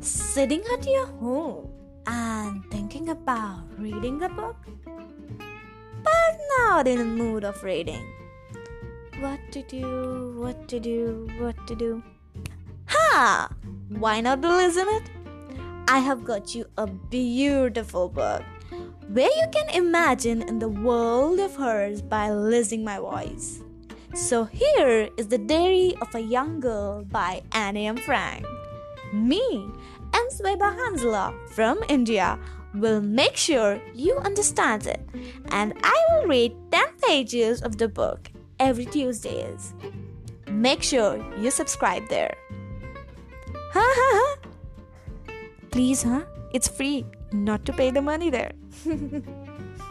sitting at your home and thinking about reading a book, but not in the mood of reading. What to do, what to do, what to do? Ha! Why not listen it? I have got you a beautiful book where you can imagine in the world of hers by listening my voice. So here is the Diary of a Young Girl by Anne M. Frank. Me and Sweba Hansla from India will make sure you understand it and I will read 10 pages of the book every Tuesdays. Make sure you subscribe there. Ha ha ha! Please, huh? It's free, not to pay the money there.